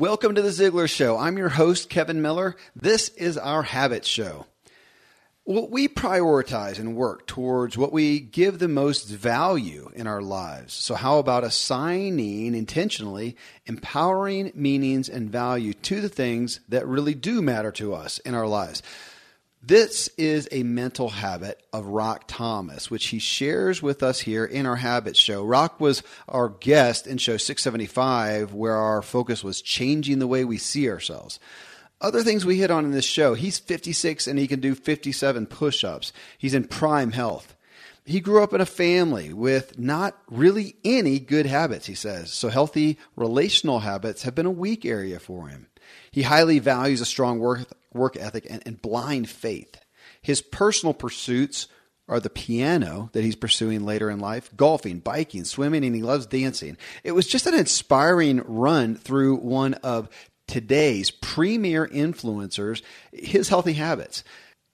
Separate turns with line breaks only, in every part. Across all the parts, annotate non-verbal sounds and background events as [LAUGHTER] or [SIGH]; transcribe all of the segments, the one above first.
Welcome to the Ziglar Show. I'm your host, Kevin Miller. This is our Habit Show. Well, we prioritize and work towards what we give the most value in our lives. So, how about assigning intentionally empowering meanings and value to the things that really do matter to us in our lives? This is a mental habit of Rock Thomas, which he shares with us here in our Habit Show. Rock was our guest in show 675, where our focus was changing the way we see ourselves. Other things we hit on in this show he's 56 and he can do 57 push ups. He's in prime health. He grew up in a family with not really any good habits, he says. So, healthy relational habits have been a weak area for him. He highly values a strong work, work ethic and, and blind faith. His personal pursuits are the piano that he's pursuing later in life, golfing, biking, swimming, and he loves dancing. It was just an inspiring run through one of today's premier influencers, his healthy habits.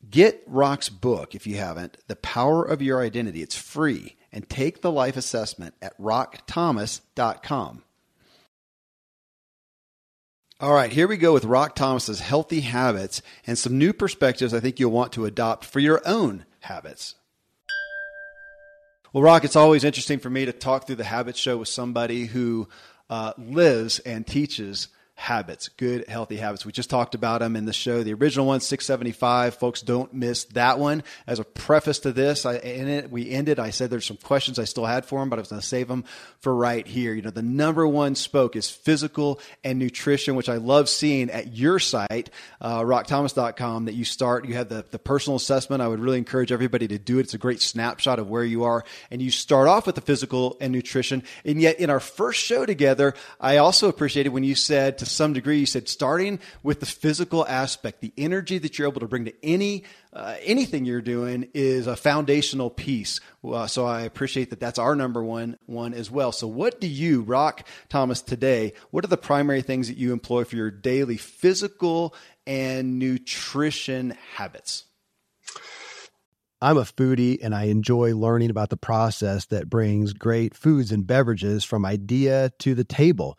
Get Rock's book if you haven't, The Power of Your Identity. It's free and take the life assessment at rockthomas.com. All right, here we go with Rock Thomas's healthy habits and some new perspectives I think you'll want to adopt for your own habits. Well, Rock, it's always interesting for me to talk through the habit show with somebody who uh, lives and teaches habits, good, healthy habits. We just talked about them in the show. The original one, 675. Folks, don't miss that one. As a preface to this, I, in it, we ended. I said there's some questions I still had for him, but I was going to save them for right here. You know, the number one spoke is physical and nutrition, which I love seeing at your site, uh, rockthomas.com, that you start. You have the, the personal assessment. I would really encourage everybody to do it. It's a great snapshot of where you are. And you start off with the physical and nutrition. And yet, in our first show together, I also appreciated when you said to some degree, you said starting with the physical aspect, the energy that you're able to bring to any uh, anything you're doing is a foundational piece. Uh, so I appreciate that. That's our number one one as well. So what do you, Rock Thomas, today? What are the primary things that you employ for your daily physical and nutrition habits?
I'm a foodie and I enjoy learning about the process that brings great foods and beverages from idea to the table.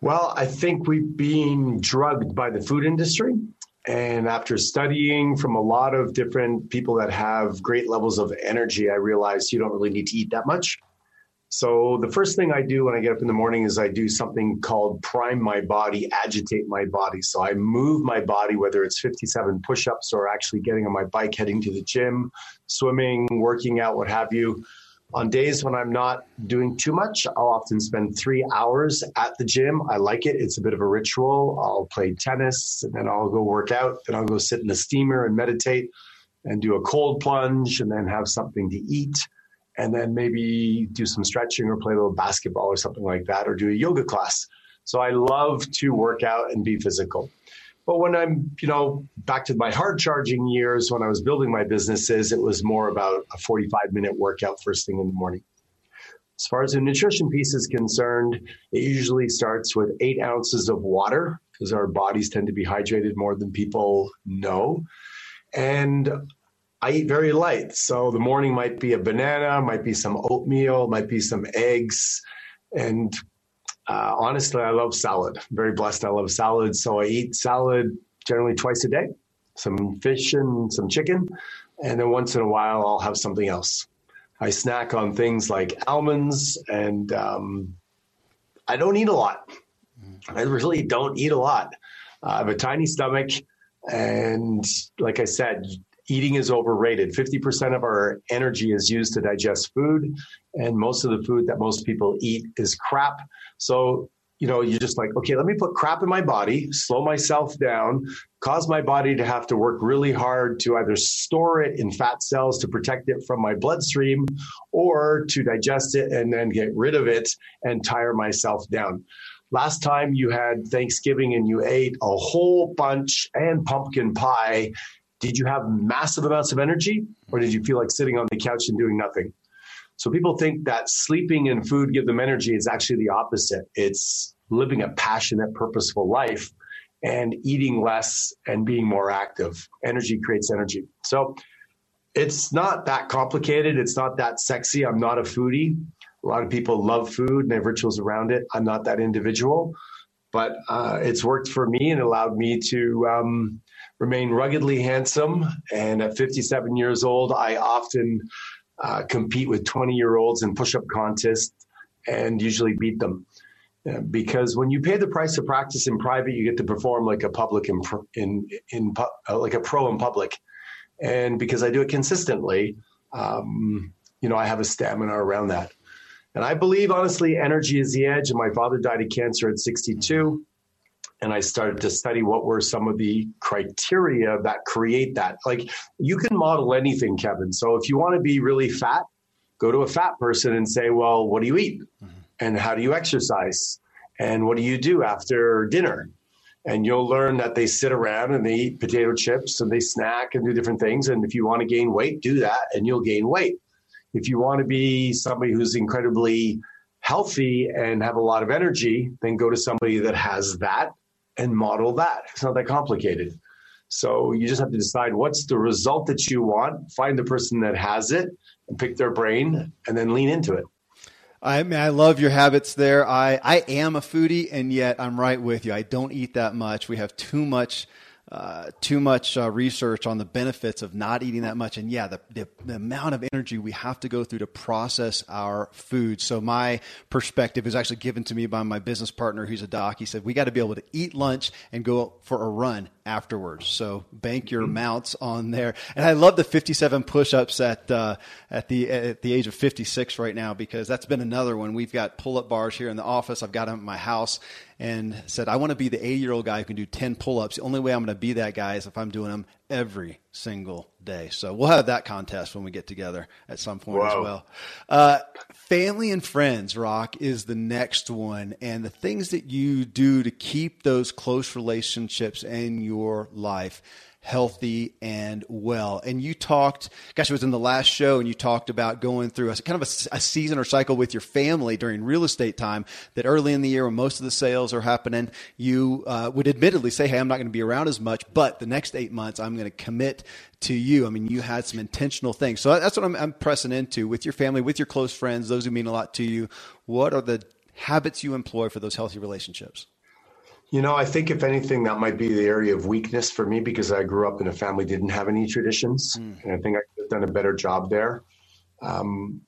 Well, I think we've been drugged by the food industry. And after studying from a lot of different people that have great levels of energy, I realized you don't really need to eat that much. So the first thing I do when I get up in the morning is I do something called prime my body, agitate my body. So I move my body, whether it's 57 push-ups or actually getting on my bike, heading to the gym, swimming, working out, what have you. On days when I'm not doing too much, I'll often spend three hours at the gym. I like it. It's a bit of a ritual. I'll play tennis and then I'll go work out. Then I'll go sit in the steamer and meditate and do a cold plunge and then have something to eat. And then maybe do some stretching or play a little basketball or something like that or do a yoga class. So I love to work out and be physical. But when I'm, you know, back to my hard charging years when I was building my businesses, it was more about a 45 minute workout first thing in the morning. As far as the nutrition piece is concerned, it usually starts with eight ounces of water because our bodies tend to be hydrated more than people know. And I eat very light. So the morning might be a banana, might be some oatmeal, might be some eggs. And uh, honestly, I love salad. I'm very blessed. I love salad. So I eat salad generally twice a day some fish and some chicken. And then once in a while, I'll have something else. I snack on things like almonds, and um, I don't eat a lot. I really don't eat a lot. I have a tiny stomach, and like I said, eating is overrated. 50% of our energy is used to digest food, and most of the food that most people eat is crap. So, you know, you're just like, okay, let me put crap in my body, slow myself down, cause my body to have to work really hard to either store it in fat cells to protect it from my bloodstream or to digest it and then get rid of it and tire myself down. Last time you had Thanksgiving and you ate a whole bunch and pumpkin pie did you have massive amounts of energy or did you feel like sitting on the couch and doing nothing? So people think that sleeping and food give them energy. It's actually the opposite. It's living a passionate, purposeful life and eating less and being more active. Energy creates energy. So it's not that complicated. It's not that sexy. I'm not a foodie. A lot of people love food and they have rituals around it. I'm not that individual, but uh, it's worked for me and allowed me to um, remain ruggedly handsome. And at 57 years old, I often uh, compete with 20 year olds in push up contests and usually beat them. Uh, because when you pay the price of practice in private, you get to perform like a public in in, in uh, like a pro in public, and because I do it consistently, um, you know I have a stamina around that, and I believe honestly, energy is the edge. And my father died of cancer at 62 and I started to study what were some of the criteria that create that. Like you can model anything, Kevin. So if you want to be really fat, go to a fat person and say, well, what do you eat? Mm-hmm. And how do you exercise? And what do you do after dinner? And you'll learn that they sit around and they eat potato chips and they snack and do different things. And if you want to gain weight, do that and you'll gain weight. If you want to be somebody who's incredibly healthy and have a lot of energy, then go to somebody that has that and model that. It's not that complicated. So you just have to decide what's the result that you want, find the person that has it, and pick their brain, and then lean into it.
I mean, I love your habits there. I, I am a foodie, and yet I'm right with you. I don't eat that much. We have too much uh, too much uh, research on the benefits of not eating that much. And yeah, the, the, the, amount of energy we have to go through to process our food. So my perspective is actually given to me by my business partner who's a doc. He said, we got to be able to eat lunch and go for a run afterwards. So bank your mm-hmm. mounts on there. And I love the 57 push-ups at, uh, at the, at the age of 56 right now, because that's been another one. We've got pull-up bars here in the office. I've got them at my house and said, I want to be the 80 year old guy who can do 10 pull ups. The only way I'm going to be that guy is if I'm doing them every single day. So we'll have that contest when we get together at some point wow. as well. Uh, family and friends, Rock, is the next one. And the things that you do to keep those close relationships in your life healthy and well. And you talked, gosh, it was in the last show, and you talked about going through a kind of a, a, season or cycle with your family during real estate time. That early in the year, when most of the sales are happening, you uh, would admittedly say, "Hey, I'm not going to be around as much, but the next eight months, I'm going to commit to you." I mean, you had some intentional things, so that's what I'm, I'm pressing into with your family, with your close friends, those who mean a lot to you. What are the habits you employ for those healthy relationships?
You know, I think if anything, that might be the area of weakness for me because I grew up in a family didn't have any traditions, mm. and I think I could have done a better job there. Um,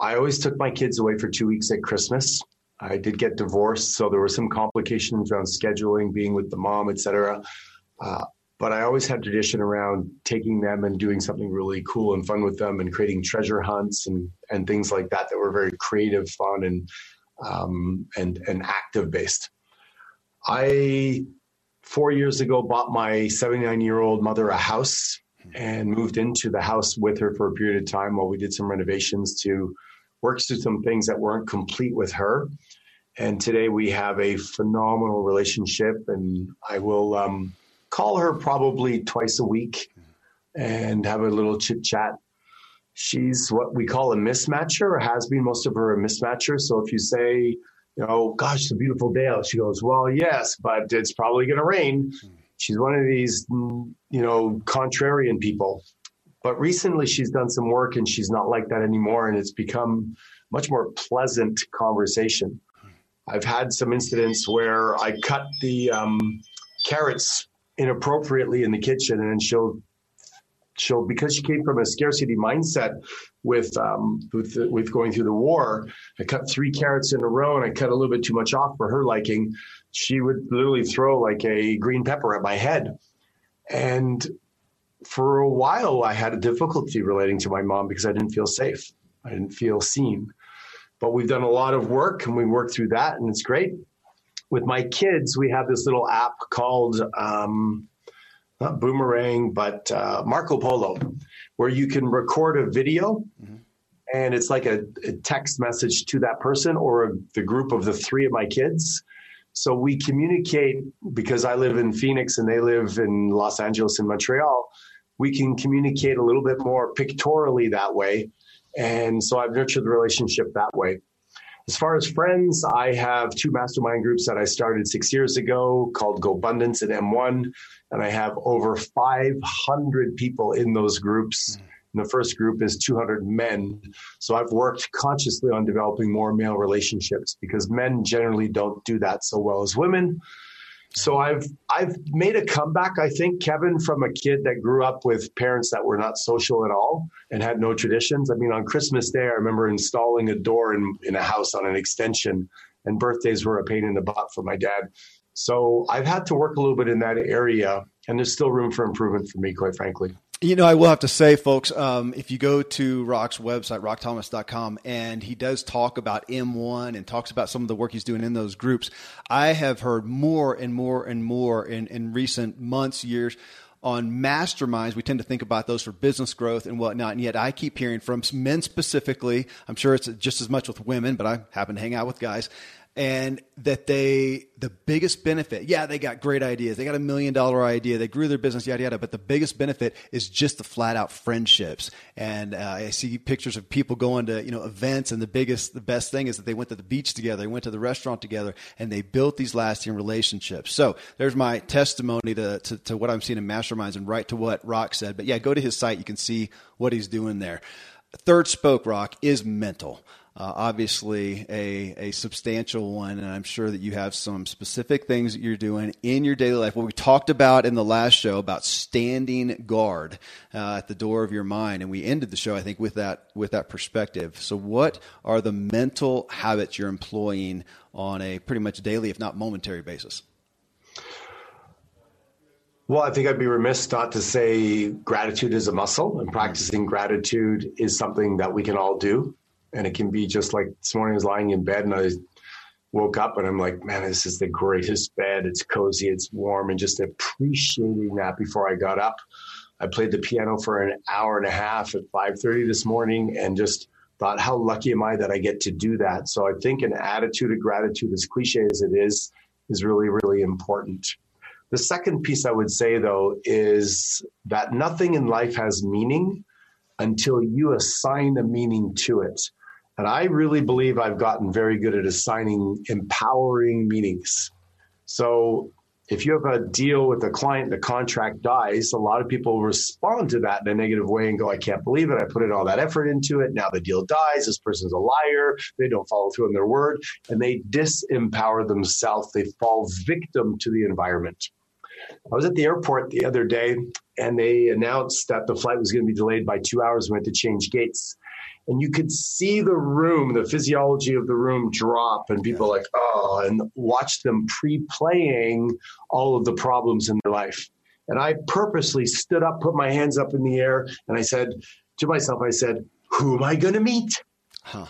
I always took my kids away for two weeks at Christmas. I did get divorced, so there were some complications around scheduling, being with the mom, etc. Uh, but I always had tradition around taking them and doing something really cool and fun with them, and creating treasure hunts and and things like that that were very creative, fun, and um, and and active based. I, four years ago, bought my 79 year old mother a house and moved into the house with her for a period of time while we did some renovations to work through some things that weren't complete with her. And today we have a phenomenal relationship, and I will um, call her probably twice a week and have a little chit chat. She's what we call a mismatcher, or has been most of her a mismatcher. So if you say, you know, gosh, it's a beautiful day out. She goes, well, yes, but it's probably going to rain. She's one of these, you know, contrarian people. But recently she's done some work and she's not like that anymore. And it's become much more pleasant conversation. I've had some incidents where I cut the um, carrots inappropriately in the kitchen and she'll she'll because she came from a scarcity mindset with um, with with going through the war. I cut three carrots in a row and I cut a little bit too much off for her liking. She would literally throw like a green pepper at my head, and for a while I had a difficulty relating to my mom because I didn't feel safe. I didn't feel seen. But we've done a lot of work and we worked through that, and it's great. With my kids, we have this little app called um, not Boomerang, but uh, Marco Polo, where you can record a video mm-hmm. and it's like a, a, text message to that person or a, the group of the three of my kids. So we communicate because I live in Phoenix and they live in Los Angeles and Montreal. We can communicate a little bit more pictorially that way. And so I've nurtured the relationship that way. As far as friends, I have two mastermind groups that I started six years ago called Go GoBundance and M1 and I have over 500 people in those groups. Mm. And the first group is 200 men. So I've worked consciously on developing more male relationships because men generally don't do that so well as women. So I've I've made a comeback, I think, Kevin, from a kid that grew up with parents that were not social at all and had no traditions. I mean, on Christmas Day, I remember installing a door in, in a house on an extension, and birthdays were a pain in the butt for my dad. So I've had to work a little bit in that area, and there's still room for improvement for me, quite frankly.
You know, I will have to say, folks, um, if you go to Rock's website, rockthomas.com, and he does talk about M1 and talks about some of the work he's doing in those groups, I have heard more and more and more in, in recent months, years on masterminds. We tend to think about those for business growth and whatnot. And yet I keep hearing from men specifically, I'm sure it's just as much with women, but I happen to hang out with guys, and that they the biggest benefit yeah they got great ideas. They got a million dollar idea. They grew their business yada yada. But the biggest benefit is just the flat out friendships. And uh, i see pictures of people going to you know events and the biggest the best thing is that they went to the beach together they went to the restaurant together and they built these lasting relationships. So there's my testimony to, to, to what i'm seeing in masterminds and right to what rock said. But yeah go to his site. You can see what he's doing there. Third spoke rock is mental uh, obviously a, a substantial one, and I'm sure that you have some specific things that you're doing in your daily life. What we talked about in the last show about standing guard uh, at the door of your mind, and we ended the show, I think, with that with that perspective. So, what are the mental habits you're employing on a pretty much daily, if not momentary, basis?
Well, I think I'd be remiss not to say gratitude is a muscle, and practicing gratitude is something that we can all do and it can be just like this morning I was lying in bed and I woke up and I'm like, man, this is the greatest bed. It's cozy, it's warm, and just appreciating that before I got up. I played the piano for an hour and a half at 5:30 this morning and just thought, how lucky am I that I get to do that? So I think an attitude of gratitude, as cliche as it is, is really, really important. The second piece I would say though is that nothing in life has meaning until you assign a meaning to it. And I really believe I've gotten very good at assigning empowering meanings. So if you have a deal with a client, the contract dies, a lot of people respond to that in a negative way and go, I can't believe it. I put in all that effort into it. Now the deal dies. This person's a liar. They don't follow through on their word and they disempower themselves. They fall victim to the environment. I was at the airport the other day and they announced that the flight was going to be delayed by two hours. We had to change gates and you could see the room, the physiology of the room drop, and people like, oh, and watch them pre playing all of the problems in their life. And I purposely stood up, put my hands up in the air, and I said to myself, I said, who am I going to meet? Huh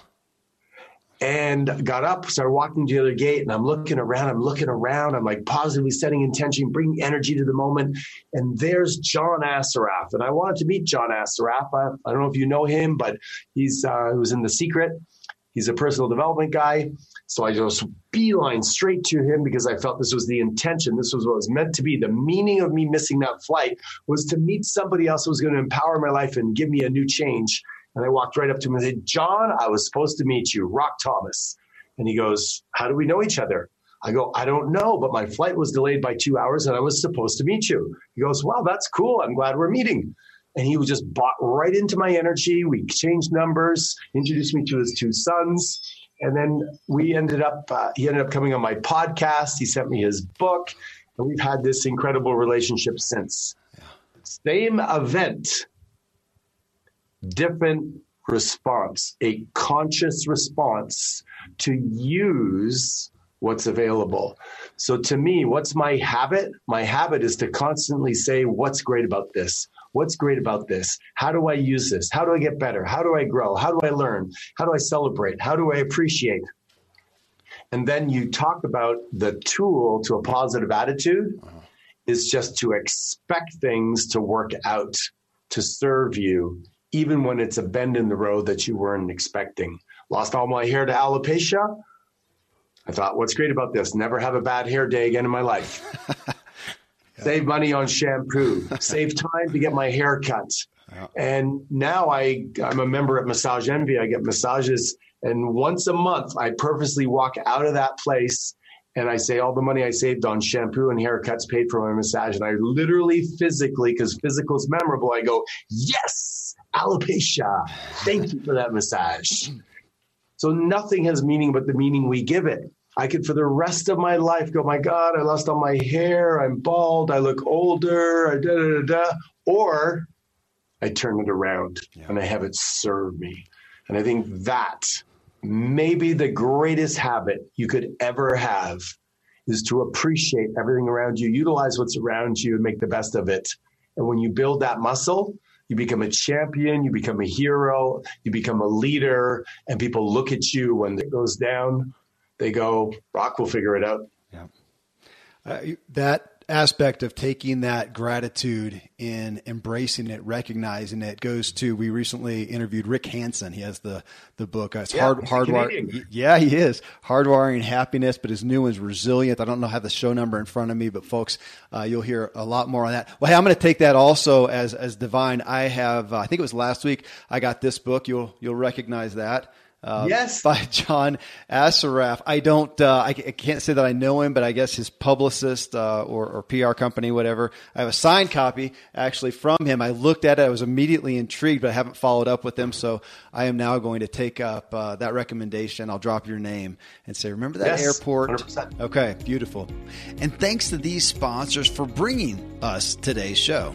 and got up, started walking to the other gate, and I'm looking around. I'm looking around. I'm like positively setting intention, bringing energy to the moment. And there's John Assaraf, and I wanted to meet John Assaraf. I, I don't know if you know him, but he's uh, he was in The Secret. He's a personal development guy. So I just beeline straight to him because I felt this was the intention. This was what was meant to be. The meaning of me missing that flight was to meet somebody else who was going to empower my life and give me a new change. And I walked right up to him and said, John, I was supposed to meet you, Rock Thomas. And he goes, How do we know each other? I go, I don't know, but my flight was delayed by two hours and I was supposed to meet you. He goes, Wow, that's cool. I'm glad we're meeting. And he was just bought right into my energy. We exchanged numbers, introduced me to his two sons. And then we ended up, uh, he ended up coming on my podcast. He sent me his book, and we've had this incredible relationship since. Yeah. Same event, different response, a conscious response to use what's available. So to me, what's my habit? My habit is to constantly say, what's great about this? What's great about this? How do I use this? How do I get better? How do I grow? How do I learn? How do I celebrate? How do I appreciate? And then you talk about the tool to a positive attitude uh-huh. is just to expect things to work out to serve you, even when it's a bend in the road that you weren't expecting. Lost all my hair to alopecia. I thought, what's great about this? Never have a bad hair day again in my life. yeah. [LAUGHS] Save money on shampoo. Save time to get my hair cut. Yeah. And now I, I'm a member at Massage Envy. I get massages, and once a month, I purposely walk out of that place and I say all the money I saved on shampoo and haircuts paid for my massage. And I literally physically, because physical is memorable, I go, yes, alopecia. Thank you for that massage. So nothing has meaning but the meaning we give it. I could, for the rest of my life, go, my God, I lost all my hair. I'm bald. I look older. Da, da, da, da. Or I turn it around yeah. and I have it serve me. And I think that may be the greatest habit you could ever have is to appreciate everything around you, utilize what's around you, and make the best of it. And when you build that muscle, you become a champion, you become a hero, you become a leader, and people look at you when it goes down they go, Rock will figure it out.
Yeah. Uh, that aspect of taking that gratitude and embracing it, recognizing it goes to, we recently interviewed Rick Hanson. He has the, the book. It's yeah, hard, hardwiring. Yeah, he is hardwiring happiness, but his new one's resilient. I don't know have the show number in front of me, but folks, uh, you'll hear a lot more on that. Well, hey, I'm going to take that also as, as divine. I have, uh, I think it was last week. I got this book. You'll, you'll recognize that.
Uh, yes, [LAUGHS]
by John Assaraf. I don't, uh, I, I, can't say that I know him, but I guess his publicist uh, or, or, PR company, whatever. I have a signed copy actually from him. I looked at it. I was immediately intrigued, but I haven't followed up with him. So I am now going to take up uh, that recommendation. I'll drop your name and say, remember that
yes,
airport?
100%.
Okay, beautiful. And thanks to these sponsors for bringing us today's show.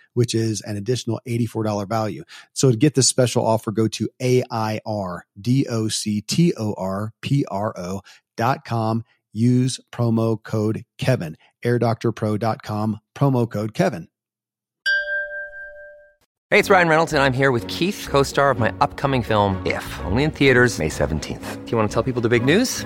which is an additional $84 value. So to get this special offer, go to A-I-R-D-O-C-T-O-R-P-R-O dot com use promo code Kevin. AirDoctorPro.com, promo code Kevin.
Hey, it's Ryan Reynolds, and I'm here with Keith, co star of my upcoming film, If, only in theaters, May 17th. Do you want to tell people the big news?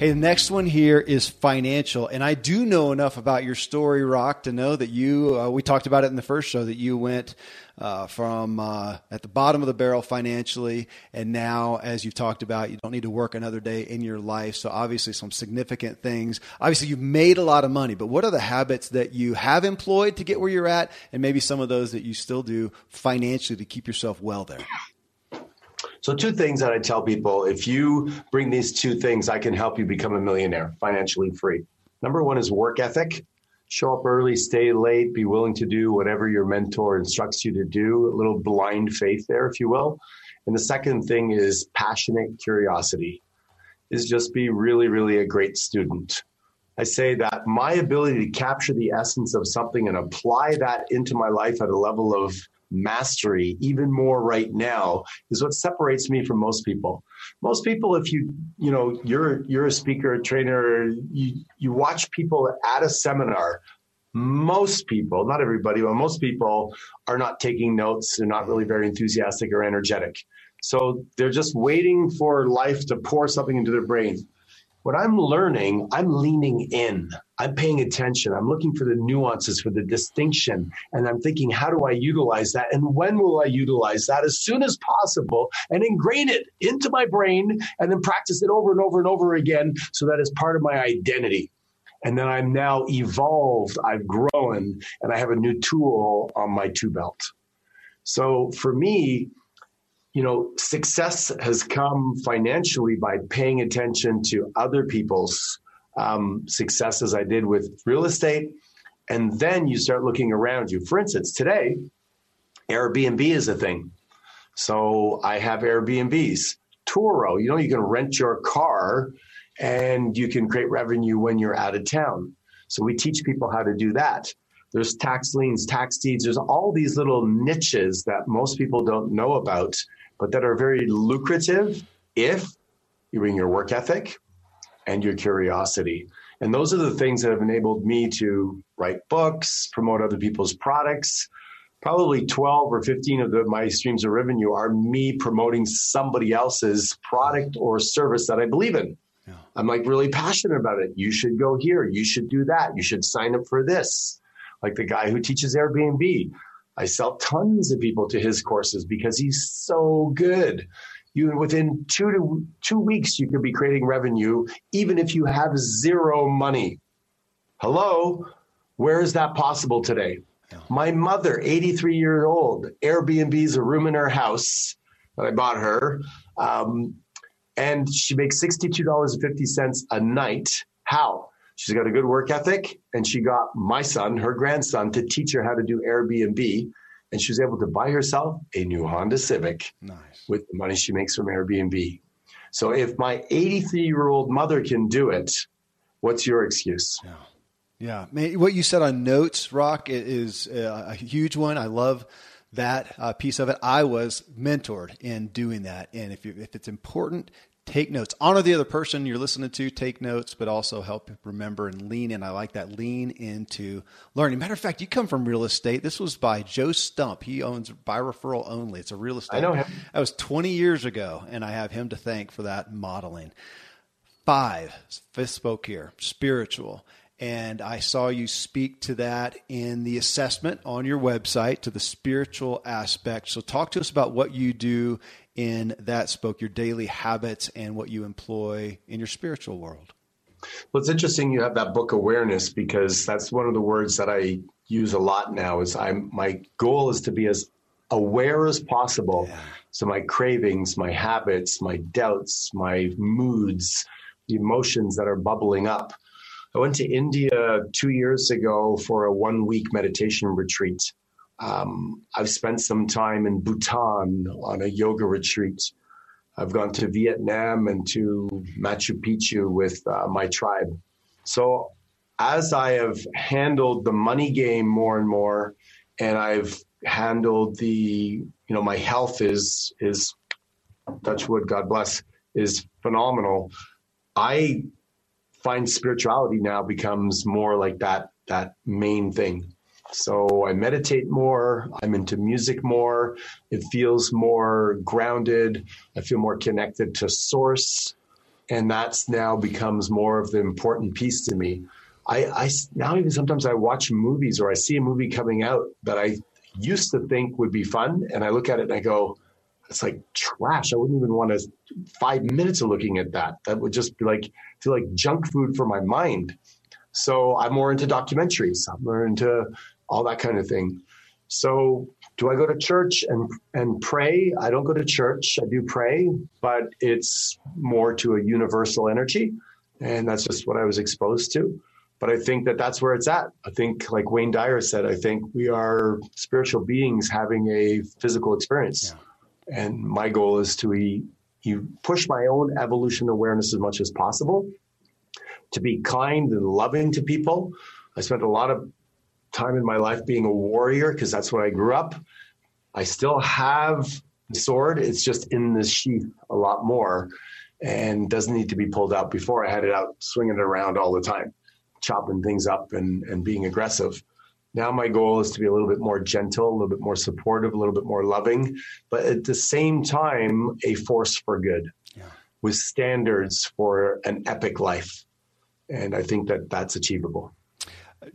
Hey, the next one here is financial. And I do know enough about your story, Rock, to know that you, uh, we talked about it in the first show, that you went uh, from uh, at the bottom of the barrel financially. And now, as you've talked about, you don't need to work another day in your life. So, obviously, some significant things. Obviously, you've made a lot of money, but what are the habits that you have employed to get where you're at? And maybe some of those that you still do financially to keep yourself well there?
So, two things that I tell people if you bring these two things, I can help you become a millionaire financially free. Number one is work ethic. Show up early, stay late, be willing to do whatever your mentor instructs you to do, a little blind faith there, if you will. And the second thing is passionate curiosity, is just be really, really a great student. I say that my ability to capture the essence of something and apply that into my life at a level of mastery even more right now is what separates me from most people. Most people if you you know you're you're a speaker a trainer you you watch people at a seminar most people not everybody but most people are not taking notes. They're not really very enthusiastic or energetic. So they're just waiting for life to pour something into their brain. What I'm learning, I'm leaning in. I'm paying attention. I'm looking for the nuances, for the distinction. And I'm thinking, how do I utilize that? And when will I utilize that? As soon as possible and ingrain it into my brain and then practice it over and over and over again so that it's part of my identity. And then I'm now evolved, I've grown, and I have a new tool on my two belt. So for me, you know, success has come financially by paying attention to other people's um, successes. I did with real estate. And then you start looking around you. For instance, today, Airbnb is a thing. So I have Airbnbs. Turo, you know, you can rent your car and you can create revenue when you're out of town. So we teach people how to do that. There's tax liens, tax deeds. There's all these little niches that most people don't know about but that are very lucrative if you bring your work ethic and your curiosity. And those are the things that have enabled me to write books, promote other people's products. Probably 12 or 15 of the, my streams of revenue are me promoting somebody else's product or service that I believe in. Yeah. I'm like really passionate about it. You should go here. You should do that. You should sign up for this. Like the guy who teaches Airbnb. I sell tons of people to his courses because he's so good. You within two to two weeks, you could be creating revenue, even if you have zero money. Hello, where is that possible today? My mother, 83 years old, Airbnb's a room in her house that I bought her. Um, and she makes $62.50 a night. How? She's got a good work ethic, and she got my son, her grandson, to teach her how to do Airbnb. And she was able to buy herself a new Honda Civic nice. with the money she makes from Airbnb. So if my 83 year old mother can do it, what's your excuse?
Yeah. Yeah. Man, what you said on notes, Rock, is a huge one. I love that uh, piece of it. I was mentored in doing that. And if, you, if it's important, take notes. Honor the other person you're listening to, take notes, but also help remember and lean in. I like that. Lean into learning. Matter of fact, you come from real estate. This was by Joe Stumpf. He owns by referral only. It's a real estate.
I know him.
That was 20 years ago, and I have him to thank for that modeling. Five, fifth spoke here, spiritual. And I saw you speak to that in the assessment on your website to the spiritual aspect. So, talk to us about what you do in that spoke, your daily habits, and what you employ in your spiritual world.
Well, it's interesting you have that book awareness because that's one of the words that I use a lot now. Is I'm my goal is to be as aware as possible. Yeah. So my cravings, my habits, my doubts, my moods, the emotions that are bubbling up I went to India two years ago for a one week meditation retreat. Um, I've spent some time in Bhutan on a yoga retreat. I've gone to Vietnam and to Machu Picchu with uh, my tribe. So, as I have handled the money game more and more, and I've handled the, you know, my health is is touch wood, God bless, is phenomenal. I find spirituality now becomes more like that that main thing. So I meditate more, I'm into music more, it feels more grounded, I feel more connected to source, and that's now becomes more of the important piece to me. I, I now even sometimes I watch movies or I see a movie coming out that I used to think would be fun, and I look at it and I go, it's like trash. I wouldn't even want to five minutes of looking at that. That would just be like feel like junk food for my mind. So I'm more into documentaries. I'm more into all that kind of thing. So do I go to church and and pray? I don't go to church. I do pray, but it's more to a universal energy, and that's just what I was exposed to. But I think that that's where it's at. I think, like Wayne Dyer said, I think we are spiritual beings having a physical experience. Yeah and my goal is to you push my own evolution awareness as much as possible, to be kind and loving to people. I spent a lot of time in my life being a warrior because that's what I grew up. I still have the sword. It's just in the sheath a lot more and doesn't need to be pulled out. Before I had it out swinging it around all the time, chopping things up and, and being aggressive. Now my goal is to be a little bit more gentle, a little bit more supportive, a little bit more loving, but at the same time, a force for good yeah. with standards for an epic life. And I think that that's achievable.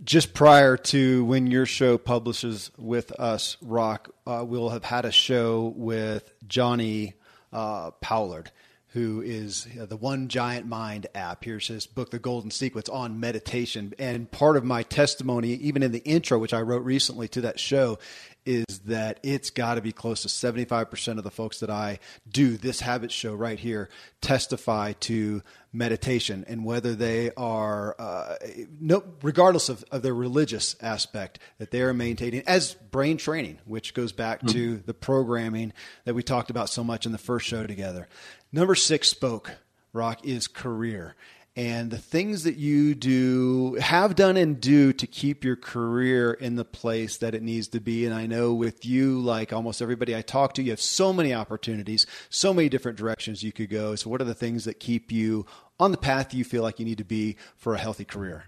Just prior to when your show publishes with us, Rock, uh, we'll have had a show with Jonni uh, Pollard who is the One Giant Mind app. Here's his book, The Golden Sequence, on meditation. And part of my testimony, even in the intro, which I wrote recently to that show, is that it's got to be close to 75% of the folks that I do this habit show right here testify to meditation and whether they are, uh, no, regardless of, of their religious aspect, that they are maintaining as brain training, which goes back mm-hmm. to the programming that we talked about so much in the first show together. Number six spoke, Rock, is career. And the things that you do, have done and do to keep your career in the place that it needs to be. And I know with you, like almost everybody I talk to, you have so many opportunities, so many different directions you could go. So, what are the things that keep you on the path you feel like you need to be for a healthy career?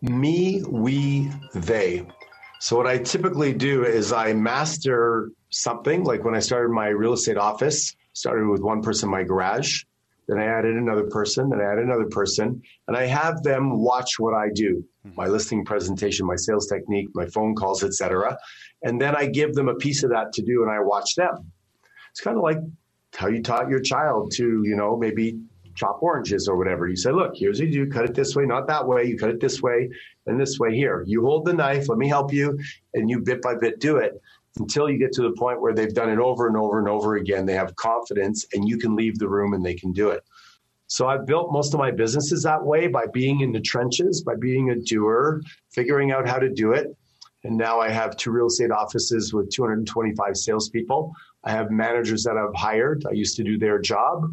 Me, we, they. So, what I typically do is I master something. Like when I started my real estate office, started with one person in my garage. Then I added another person, then I added another person, and I have them watch what I do, mm-hmm. my listing presentation, my sales technique, my phone calls, etc. And then I give them a piece of that to do, and I watch them. It's kind of like how you taught your child to, you know, maybe chop oranges or whatever. You say, look, here's what you do. Cut it this way, not that way. You cut it this way and this way here. You hold the knife. Let me help you. And you bit by bit do it until you get to the point where they've done it over and over and over again. They have confidence and you can leave the room and they can do it. So I've built most of my businesses that way by being in the trenches, by being a doer, figuring out how to do it. And now I have two real estate offices with 225 salespeople. I have managers that I've hired. I used to do their job,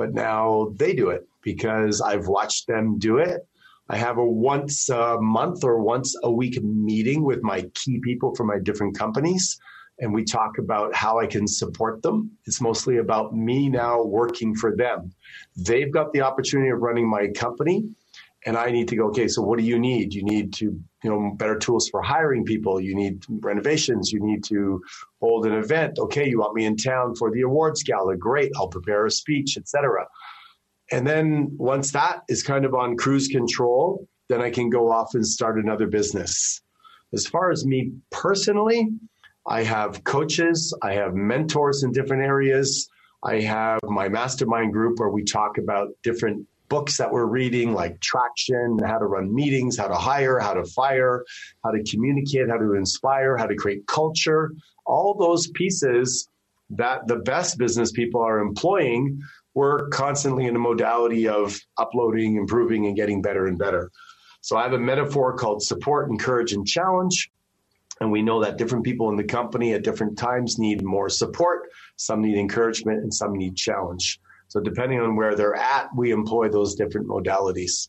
but now they do it because I've watched them do it. I have a once a month or once a week meeting with my key people from my different companies. And we talk about how I can support them. It's mostly about me now working for them. They've got the opportunity of running my company and I need to go, okay, so what do you need? You need to, you know, better tools for hiring people. You need renovations. You need to hold an event. Okay, you want me in town for the awards gala. Great. I'll prepare a speech, etc. And then once that is kind of on cruise control, then I can go off and start another business. As far as me personally, I have coaches, I have mentors in different areas. I have my mastermind group where we talk about different books that we're reading, like traction, how to run meetings, how to hire, how to fire, how to communicate, how to inspire, how to create culture, all those pieces that the best business people are employing. We're constantly in a modality of uploading, improving, and getting better and better. So I have a metaphor called support, encourage, and challenge. And we know that different people in the company at different times need more support, some need encouragement, and some need challenge. So depending on where they're at, we employ those different modalities.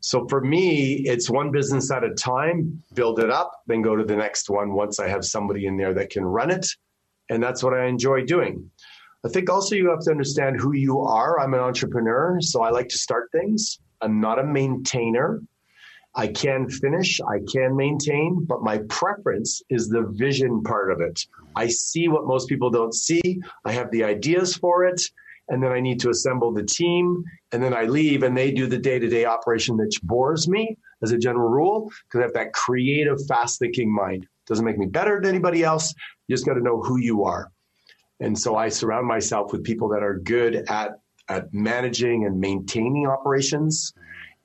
So for me, it's one business at a time, build it up, then go to the next one once I have somebody in there that can run it. And that's what I enjoy doing. I think also you have to understand who you are. I'm an entrepreneur, so I like to start things. I'm not a maintainer. I can finish, I can maintain, but my preference is the vision part of it. I see what most people don't see. I have the ideas for it and then I need to assemble the team, and then I leave, and they do the day to day operation, which bores me as a general rule because I have that creative, fast thinking mind. Doesn't make me better than anybody else. You just got to know who you are. And so I surround myself with people that are good at, at managing and maintaining operations.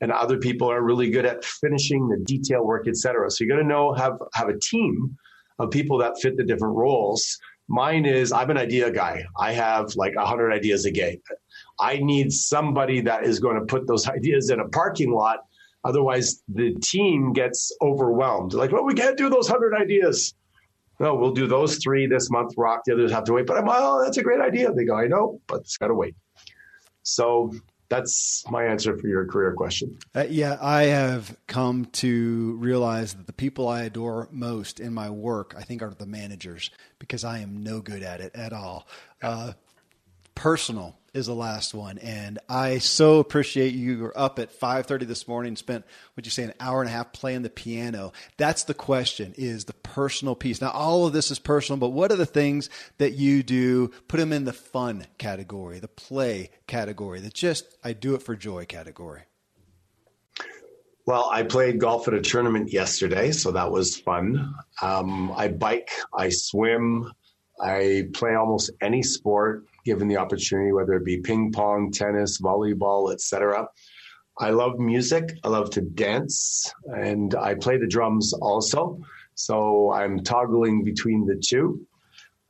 And other people are really good at finishing the detail work, et cetera. So you got to know, have, have a team of people that fit the different roles Mine is I'm an idea guy. I have like 100 ideas a day. I need somebody that is going to put those [LAUGHS] ideas in a parking lot. Otherwise, the team gets overwhelmed. Like, well, we can't do those 100 ideas. No, we'll do those three this month, rock. The others have to wait. But I'm, oh, that's a great idea. They go, I know, but it's got to wait. So that's my answer for your career question.
Uh, yeah, I have come to realize that the people I adore most in my work, I think, are the managers because I am no good at it at all. Uh, personal is the last one, and I so appreciate you You were up at five thirty this morning, spent what you say an hour and a half playing the piano. That's the question: is the personal piece. Now, all of this is personal, but what are the things that you do? Put them in the fun category, the play category, the just I do it for joy category.
Well, I played golf at a tournament yesterday, so that was fun. Um, I bike, I swim, I play almost any sport given the opportunity, whether it be ping pong, tennis, volleyball, etc. I love music. I love to dance, and I play the drums also. So I'm toggling between the two.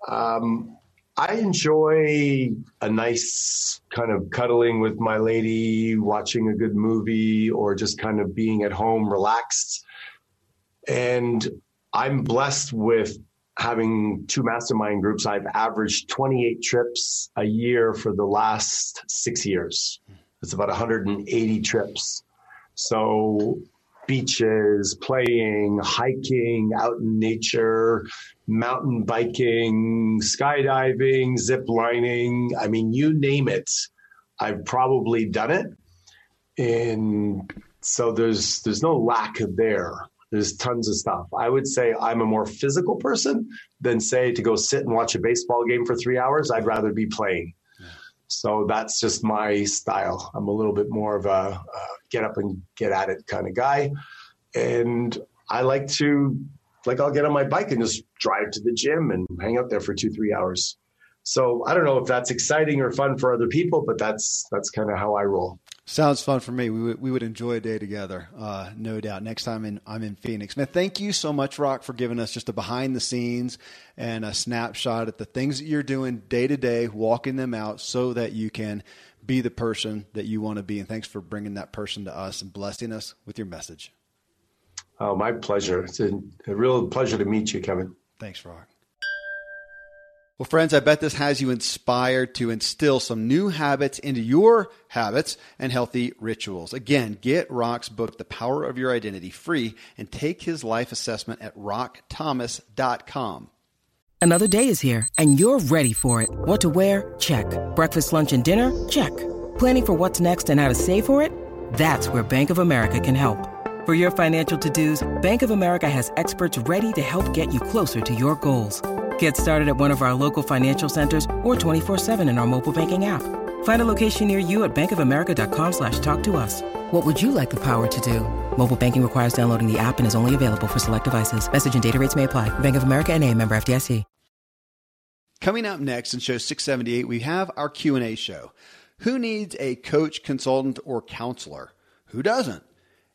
Um, I enjoy a nice kind of cuddling with my lady, watching a good movie, or just kind of being at home relaxed. And I'm blessed with having two mastermind groups, I've averaged 28 trips a year for the last six years. It's about 180 trips. So beaches, playing, hiking, out in nature, mountain biking, skydiving, zip lining. I mean, you name it. I've probably done it. And so there's there's no lack there. There's tons of stuff. I would say I'm a more physical person than say to go sit and watch a baseball game for three hours. I'd rather be playing. So that's just my style. I'm a little bit more of a, a get up and get at it kind of guy. And I like to, like, I'll get on my bike and just drive to the gym and hang out there for two, three hours. So I don't know if that's exciting or fun for other people, but that's that's kind of how I roll.
Sounds fun for me. We would, we would enjoy a day together, uh, no doubt. Next time in, I'm in Phoenix. Man, thank you so much, Rock, for giving us just a behind the scenes and a snapshot at the things that you're doing day to day, walking them out so that you can be the person that you want to be. And thanks for bringing that person to us and blessing us with your message.
Oh, my pleasure. It's a, a real pleasure to meet you, Kevin.
Thanks, Rock. Well, friends, I bet this has you inspired to instill some new habits into your habits and healthy rituals. Again, get Rock's book, The Power of Your Identity, free and take his life assessment at rockthomas.com.
Another day is here and you're ready for it. What to wear? Check. Breakfast, lunch, and dinner? Check. Planning for what's next and how to save for it? That's where Bank of America can help. For your financial to dos, Bank of America has experts ready to help get you closer to your goals. Get started at one of our local financial centers or 24-7 in our mobile banking app. Find a location near you at bankofamerica.com slash talk to us. What would you like the power to do? Mobile banking requires downloading the app and is only available for select devices. Message and data rates may apply. Bank of America and a member FDIC.
Coming up next in show 678, we have our Q&A show. Who needs a coach, consultant, or counselor? Who doesn't?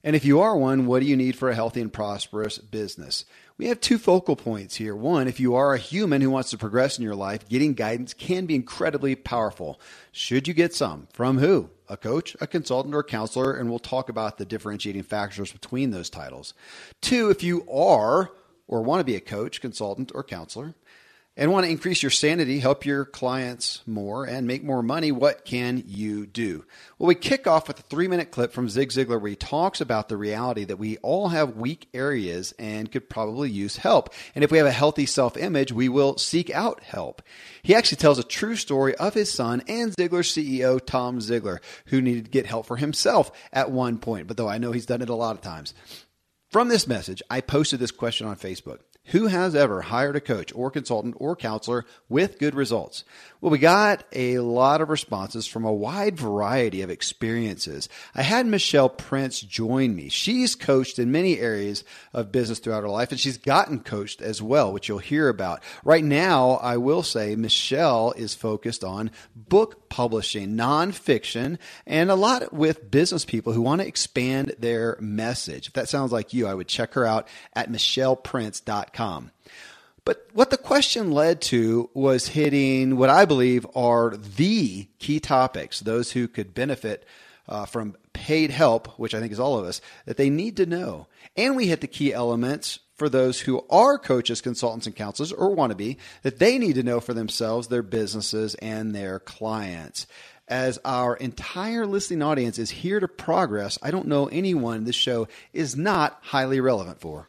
And if you are one, what do you need for a healthy and prosperous business? We have two focal points here. One, if you are a human who wants to progress in your life, getting guidance can be incredibly powerful. Should you get some? From who? A coach, a consultant, or a counselor? And we'll talk about the differentiating factors between those titles. Two, if you are or want to be a coach, consultant, or counselor, and want to increase your sanity, help your clients more, and make more money, what can you do? Well, we kick off with a three minute clip from Zig Ziglar where he talks about the reality that we all have weak areas and could probably use help. And if we have a healthy self image, we will seek out help. He actually tells a true story of his son and Ziglar CEO, Tom Ziglar, who needed to get help for himself at one point, but though I know he's done it a lot of times. From this message, I posted this question on Facebook. Who has ever hired a coach or consultant or counselor with good results? Well, we got a lot of responses from a wide variety of experiences. I had Michelle Prince join me. She's coached in many areas of business throughout her life, and she's gotten coached as well, which you'll hear about. Right now, I will say Michelle is focused on book publishing, nonfiction, and a lot with business people who want to expand their message. If that sounds like you, I would check her out at michelleprince.com. But what the question led to was hitting what I believe are the key topics, those who could benefit uh, from paid help, which I think is all of us, that they need to know. And we hit the key elements for those who are coaches, consultants, and counselors or want to be that they need to know for themselves, their businesses, and their clients. As our entire listening audience is here to progress, I don't know anyone this show is not highly relevant for.